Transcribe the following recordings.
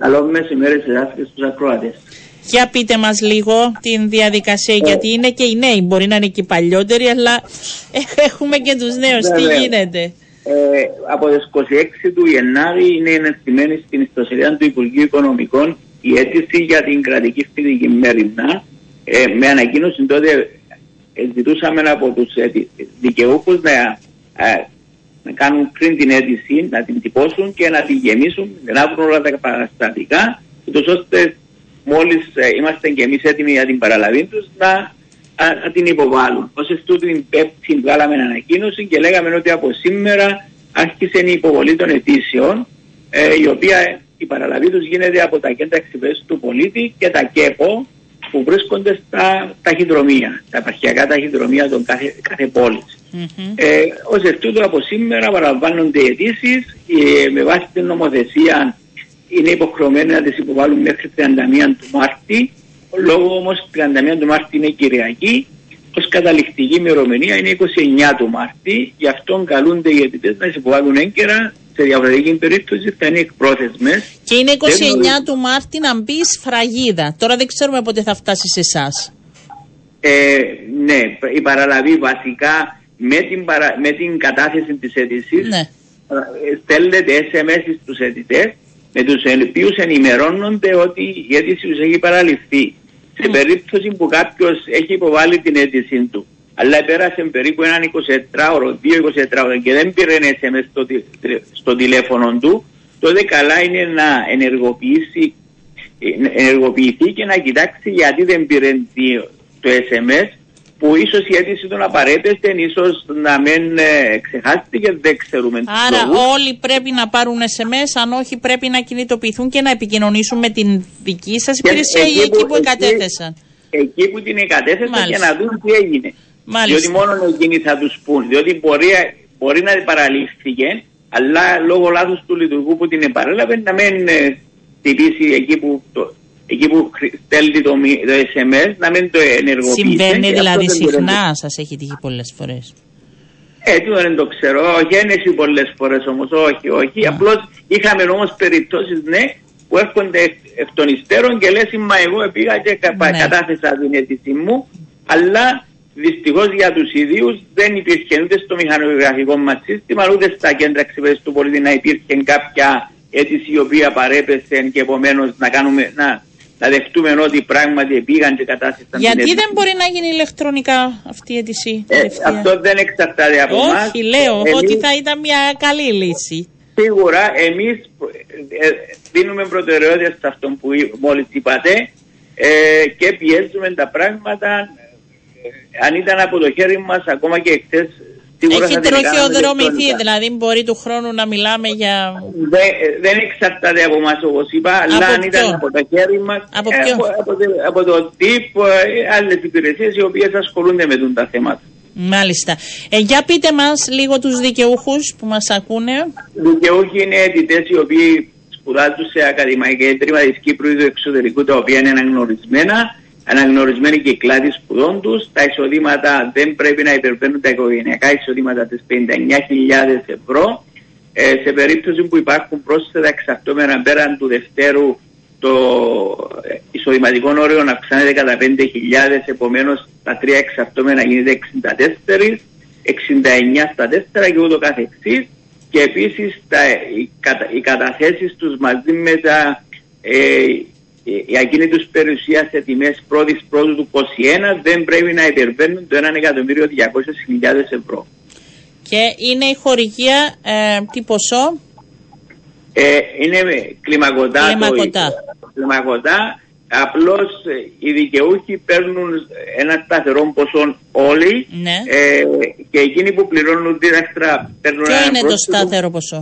Καλό μεσημέρι σε εσάς και στους ακροατές. Για πείτε μας λίγο την διαδικασία, γιατί είναι και οι νέοι, μπορεί να είναι και οι παλιότεροι, αλλά έχουμε και τους νέους. Τι Βέβαια. γίνεται; Ε, από τις 26 του Γενάρη είναι ενεθυμένη στην ιστοσελίδα του Υπουργείου Οικονομικών η αίτηση για την κρατική φοιτητική μέρημνα. Ε, με ανακοίνωση τότε ε, ζητούσαμε από τους ε, δικαιούχους να, ε, να κάνουν πριν την αίτηση, να την τυπώσουν και να την γεμίσουν, να βρουν όλα τα παραστατικά, ούτως ώστε μόλις ε, είμαστε και εμείς έτοιμοι για την παραλαβή τους να, α, να την υποβάλουν. Ως εκ τούτου την Πέμπτη βγάλαμε ανακοίνωση και λέγαμε ότι από σήμερα άρχισε η υποβολή των αιτήσεων ε, η οποία η παραλαβή τους γίνεται από τα κέντρα εξυπηρέτησης του πολίτη και τα ΚΕΠΟ που βρίσκονται στα ταχυδρομεία, τα επαρχιακά ταχυδρομεία των κάθε, κάθε πόλης. Μμμ. Ε, Ω εκ τούτου από σήμερα παραλαμβάνονται οι αιτήσεις με βάση την νομοθεσία είναι υποχρεωμένοι να τις υποβάλουν μέχρι 31 του Μάρτη. Λόγω όμως 31 του Μάρτη είναι Κυριακή, ως καταληκτική ημερομηνία είναι 29 του Μάρτη. Γι' αυτό καλούνται οι αιτητές να τις υποβάλουν έγκαιρα. Σε διαφορετική περίπτωση θα είναι εκπρόθεσμες. Και είναι 29 γνωρίζω. του Μάρτη να μπει σφραγίδα. Τώρα δεν ξέρουμε πότε θα φτάσει σε εσάς. Ε, ναι, η παραλαβή βασικά με την, παρα... με την κατάθεση της αίτησης Ναι. ε, στέλνετε SMS στους αιτητές με τους οποίους ενημερώνονται ότι η αίτηση τους έχει παραληφθεί. Σε περίπτωση που κάποιος έχει υποβάλει την αίτησή του αλλά πέρασε περίπου έναν 24ωρο, 2 24ωρο και δεν πήρε ένα SMS στο, τι- στο τηλέφωνο του, τότε καλά είναι να ενεργοποιήσει ε, ενεργοποιηθεί και να κοιτάξει γιατί δεν πήρε τι- το SMS που ίσως η αίτηση του να παρέπεστε, ίσως να μην ε, ξεχάστηκε, δεν ξέρουμε τους Άρα λόγους. όλοι πρέπει να πάρουν SMS, αν όχι πρέπει να κινητοποιηθούν και να επικοινωνήσουν με την δική σας Και υπηρεσία ή εκεί που εκεί- εκατέθεσαν. Εκεί που την εγκατέθεσαν και Μάλιστα. να δουν τι έγινε. Μάλιστα. Διότι μόνο εκείνοι θα τους πούν. Διότι μπορεί, μπορεί να παραλήφθηκε, αλλά λόγω λάθους του λειτουργού που την επαρέλαβε να μην ε, χτυπήσει εκεί που, το, εκεί που χρη- στέλνει το, μη- το SMS, να μην το ενεργοποιήσει. Συμβαίνει Και δηλαδή αυτό δεν μπορεί να- συχνά, σας έχει τύχει πολλές φορές. Ε, τι δεν το ξέρω. Όχι, δεν έχει πολλές φορές όμως. Όχι, όχι. Απλώς είχαμε όμως περιπτώσεις, ναι, που έρχονται εκ, εκ των υστέρων και λες, Μα εγώ πήγα και κα, Ναι. κατάθεσα την αίτησή μου, αλλά δυστυχώς για τους ιδίους δεν υπήρχε ούτε στο μηχανογραφικό μας σύστημα, ούτε στα κέντρα εξυπηρέτηση του πολίτη να υπήρχε κάποια αίτηση η οποία παρέπεσε και επομένως να, κάνουμε, να, να δεχτούμε ότι πράγματι πήγαν και κατάθεσαν Γιατί την αίτηση. δεν μπορεί να γίνει ηλεκτρονικά αυτή η αίτηση Ε, τελευταία; αυτό δεν εξαρτάται από εμάς. Όχι, λέω Εμείς- ότι θα ήταν μια καλή λύση. Σίγουρα εμείς ε, δίνουμε προτεραιότητα σε αυτό που εί- μόλις είπατε ε, και πιέζουμε τα πράγματα ε, αν ήταν από το χέρι μας ακόμα και εχθές σίγουρα Έχει θα την κάναμε τροχιοδρομηθεί, ηλεκτρονικά. δηλαδή μπορεί του χρόνου να μιλάμε για... Δεν, δεν εξαρτάται από εμάς όπως είπα, αλλά Από αν ήταν ποιο; από τα χέρι μας, Από ε, ποιο; από, από, το- από το τύπο, ε, άλλες υπηρεσίες οι οποίες ασχολούνται με τον τα θέματα. Μάλιστα. Ε, για πείτε μας λίγο τους δικαιούχους που μας ακούνε. Δικαιούχοι είναι αιτητές οι οποίοι σπουδάζουν σε ακαδημαϊκά ιδρύματα της Κύπρου ή του εξωτερικού, τα οποία είναι αναγνωρισμένα, αναγνωρισμένοι κυκλάδοι σπουδών τους. Τα εισοδήματα δεν πρέπει να υπερβαίνουν τα οικογενειακά εισοδήματα της 59.000 ευρώ. Ε, σε περίπτωση που υπάρχουν πρόσθετα εξαρτώμενα πέραν του Δευτέρου, το ε, εισοδηματικό όριο να αυξάνεται κατά 5.000, επομένως τα τρία εξαρτώμενα γίνεται 64, 69 στα 4 και ούτω καθεξής και επίσης τα, οι, κατα, οι καταθέσεις τους μαζί με τα ε, η, η ακίνητους περιουσίας σε τιμές πρώτης πρώτου του 21 δεν πρέπει να υπερβαίνουν το 1.200.000 ευρώ. Και είναι η χορηγία ε, τι ποσό; Ε, είναι με κλιμακωτά. Κλιμακωτά. Το, κλιμακωτά. Απλώς ε, οι δικαιούχοι παίρνουν ένα σταθερό ποσό όλοι Ναι. ε, και εκείνοι που πληρώνουν δίδακτρα παίρνουν Ποιο ένα είναι το πρόσθετο. σταθερό ποσό;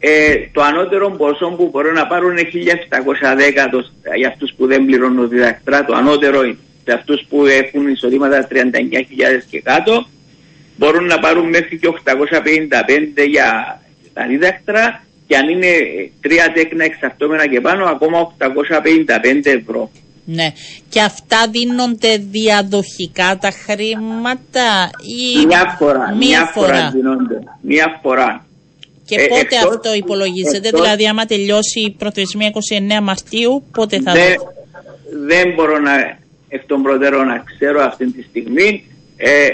Ε, το ανώτερο ποσό που μπορούν να πάρουν είναι 1710 το, για αυτούς που δεν πληρώνουν διδακτρά. Το ανώτερο είναι για αυτούς που έχουν εισοδήματα 39.000 και κάτω. Μπορούν να πάρουν μέχρι και 855 για τα δίδακτρα και αν είναι τρία τέκνα εξαρτώμενα και πάνω ακόμα 855 ευρώ. Ναι. Και αυτά δίνονται διαδοχικά τα χρήματα ή Μια φορά, μία μια φορά; δίνονται. Μια φορά. Και Ε, πότε εκτός- αυτό υπολογίζεται, εκτός- δηλαδή άμα τελειώσει η προθεσμία 29 Μαρτίου, πότε θα δεν, δοθεί. δεν μπορώ να εκ των προτέρων να ξέρω αυτή τη στιγμή ε,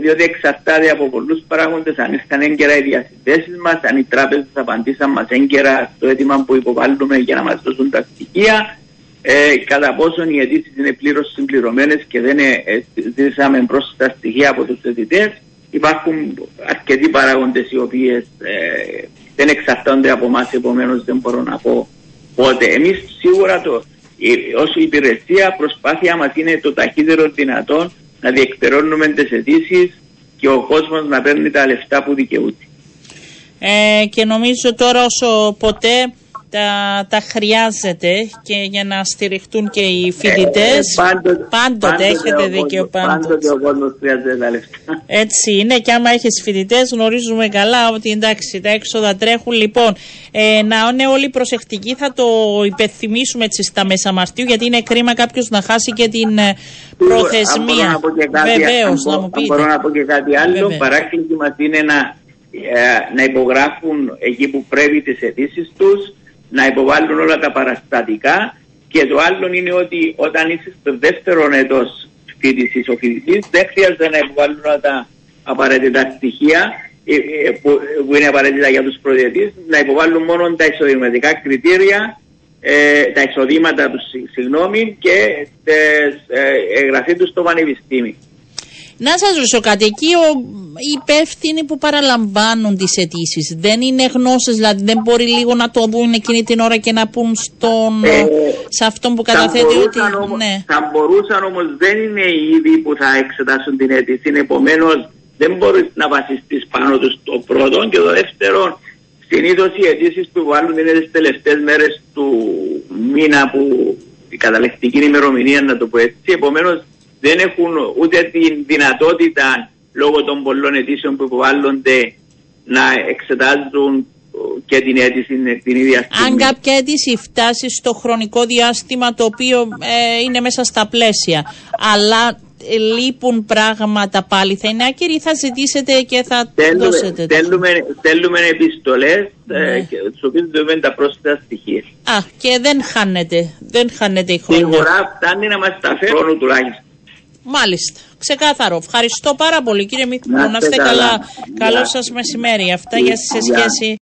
διότι εξαρτάται από πολλούς παράγοντες αν ήρθαν έγκαιρα οι διασυνδέσεις μας, αν οι τράπεζες απαντήσαν μας έγκαιρα στο αίτημα που υποβάλλουμε για να μας δώσουν τα στοιχεία ε, κατά πόσον οι αιτήσεις είναι πλήρως συμπληρωμένες και δεν ε, ε, ζήσαμε πρόσθετα στοιχεία από τους αιτητές υπάρχουν αρκετοί παράγοντες οι οποίες ε, δεν εξαρτώνται από εμάς επομένως δεν μπορώ να πω πότε. Εμείς σίγουρα το, η- ως υπηρεσία προσπάθεια μας είναι το ταχύτερο δυνατόν να διεκπαιρώνουμε τις αιτήσει και ο κόσμος να παίρνει τα λεφτά που δικαιούται. Ε, και νομίζω τώρα όσο ποτέ τα, τα χρειάζεται και για να στηριχτούν και οι φοιτητές. Ε, πάντοτε, πάντοτε, έχετε ο δίκιο κόσμος- πάντοτε. Πάντοτε ο κόσμος χρειάζεται τα λεφτά. Έτσι είναι και άμα έχεις φοιτητές, γνωρίζουμε καλά ότι εντάξει, τα έξοδα τρέχουν. Λοιπόν, ε, να είναι όλοι προσεκτικοί, θα το υπενθυμίσουμε έτσι στα μέσα Μαρτίου, γιατί είναι κρίμα κάποιος να χάσει και την ε, Αν μπορώ προθεσμία. να πω και κάτι, Βεβαίως, αν να μπο- μου αν πείτε. μπορώ να πω και κάτι άλλο. Βεβαίως. Παράκληση μας είναι να, ε, να υπογράφουν εκεί που πρέπει τις αιτήσεις τους, να υποβάλουν όλα τα παραστατικά και το άλλο είναι ότι όταν είσαι στο δεύτερο έτος φοιτησής ο φοιτητής δεν χρειάζεται να υποβάλουν όλα τα απαραίτητα στοιχεία ε, ε, που, που είναι απαραίτητα για τους προδιετής, να υποβάλουν μόνο τα εισοδηματικά κριτήρια ε, τα εισοδήματα τους, συ- συγγνώμη, και τις, ε, εγγραφή τους στο πανεπιστήμιο. Να σας ρωτήσω κάτι. Εκεί ο, οι υπεύθυνοι που παραλαμβάνουν τις αιτήσεις δεν είναι γνώστε, δηλαδή δεν μπορεί λίγο να το δουν εκείνη την ώρα και να πούν στον, Ε, σε αυτόν που Θα καταθέτει ότι. μπορούσαν, όμως, Ναι. θα μπορούσαν όμως δεν είναι οι ίδιοι που θα εξετάσουν την αίτηση. Επομένως δεν μπορείς να βασιστείς πάνω τους το πρώτο και το δεύτερο. Συνήθως οι αιτήσεις που βάλουν είναι τις τελευταίες μέρες του μήνα που η καταληκτική ημερομηνία να το πω έτσι. Επομένως δεν έχουν ούτε την δυνατότητα λόγω των πολλών αιτήσεων που υποβάλλονται να εξετάζουν ε, και την αίτηση την ίδια στιγμή. Αν κάποια αίτηση φτάσει στο χρονικό διάστημα το οποίο ε, είναι μέσα στα πλαίσια, αλλά ε, λείπουν πράγματα πάλι, θα είναι άκυροι ή θα ζητήσετε και θα Στέλνουμε, δώσετε. τα- στέλνουμε, στέλνουμε επιστολές Ναι. ε, και τους οποίους δούμε τα πρόσθετα στοιχεία. Α, και δεν χάνεται, δεν χάνεται η χρονιά. Σίγουρα φτάνει να μας τα φέρουν χρόνο τουλάχιστον. Μάλιστα. Ξεκάθαρο. Ευχαριστώ πάρα πολύ κύριε Μίκο. Να Να είστε είστε καλά. καλά. Γεια. Καλό σας μεσημέρι. Αυτά για σε Γεια. σχέση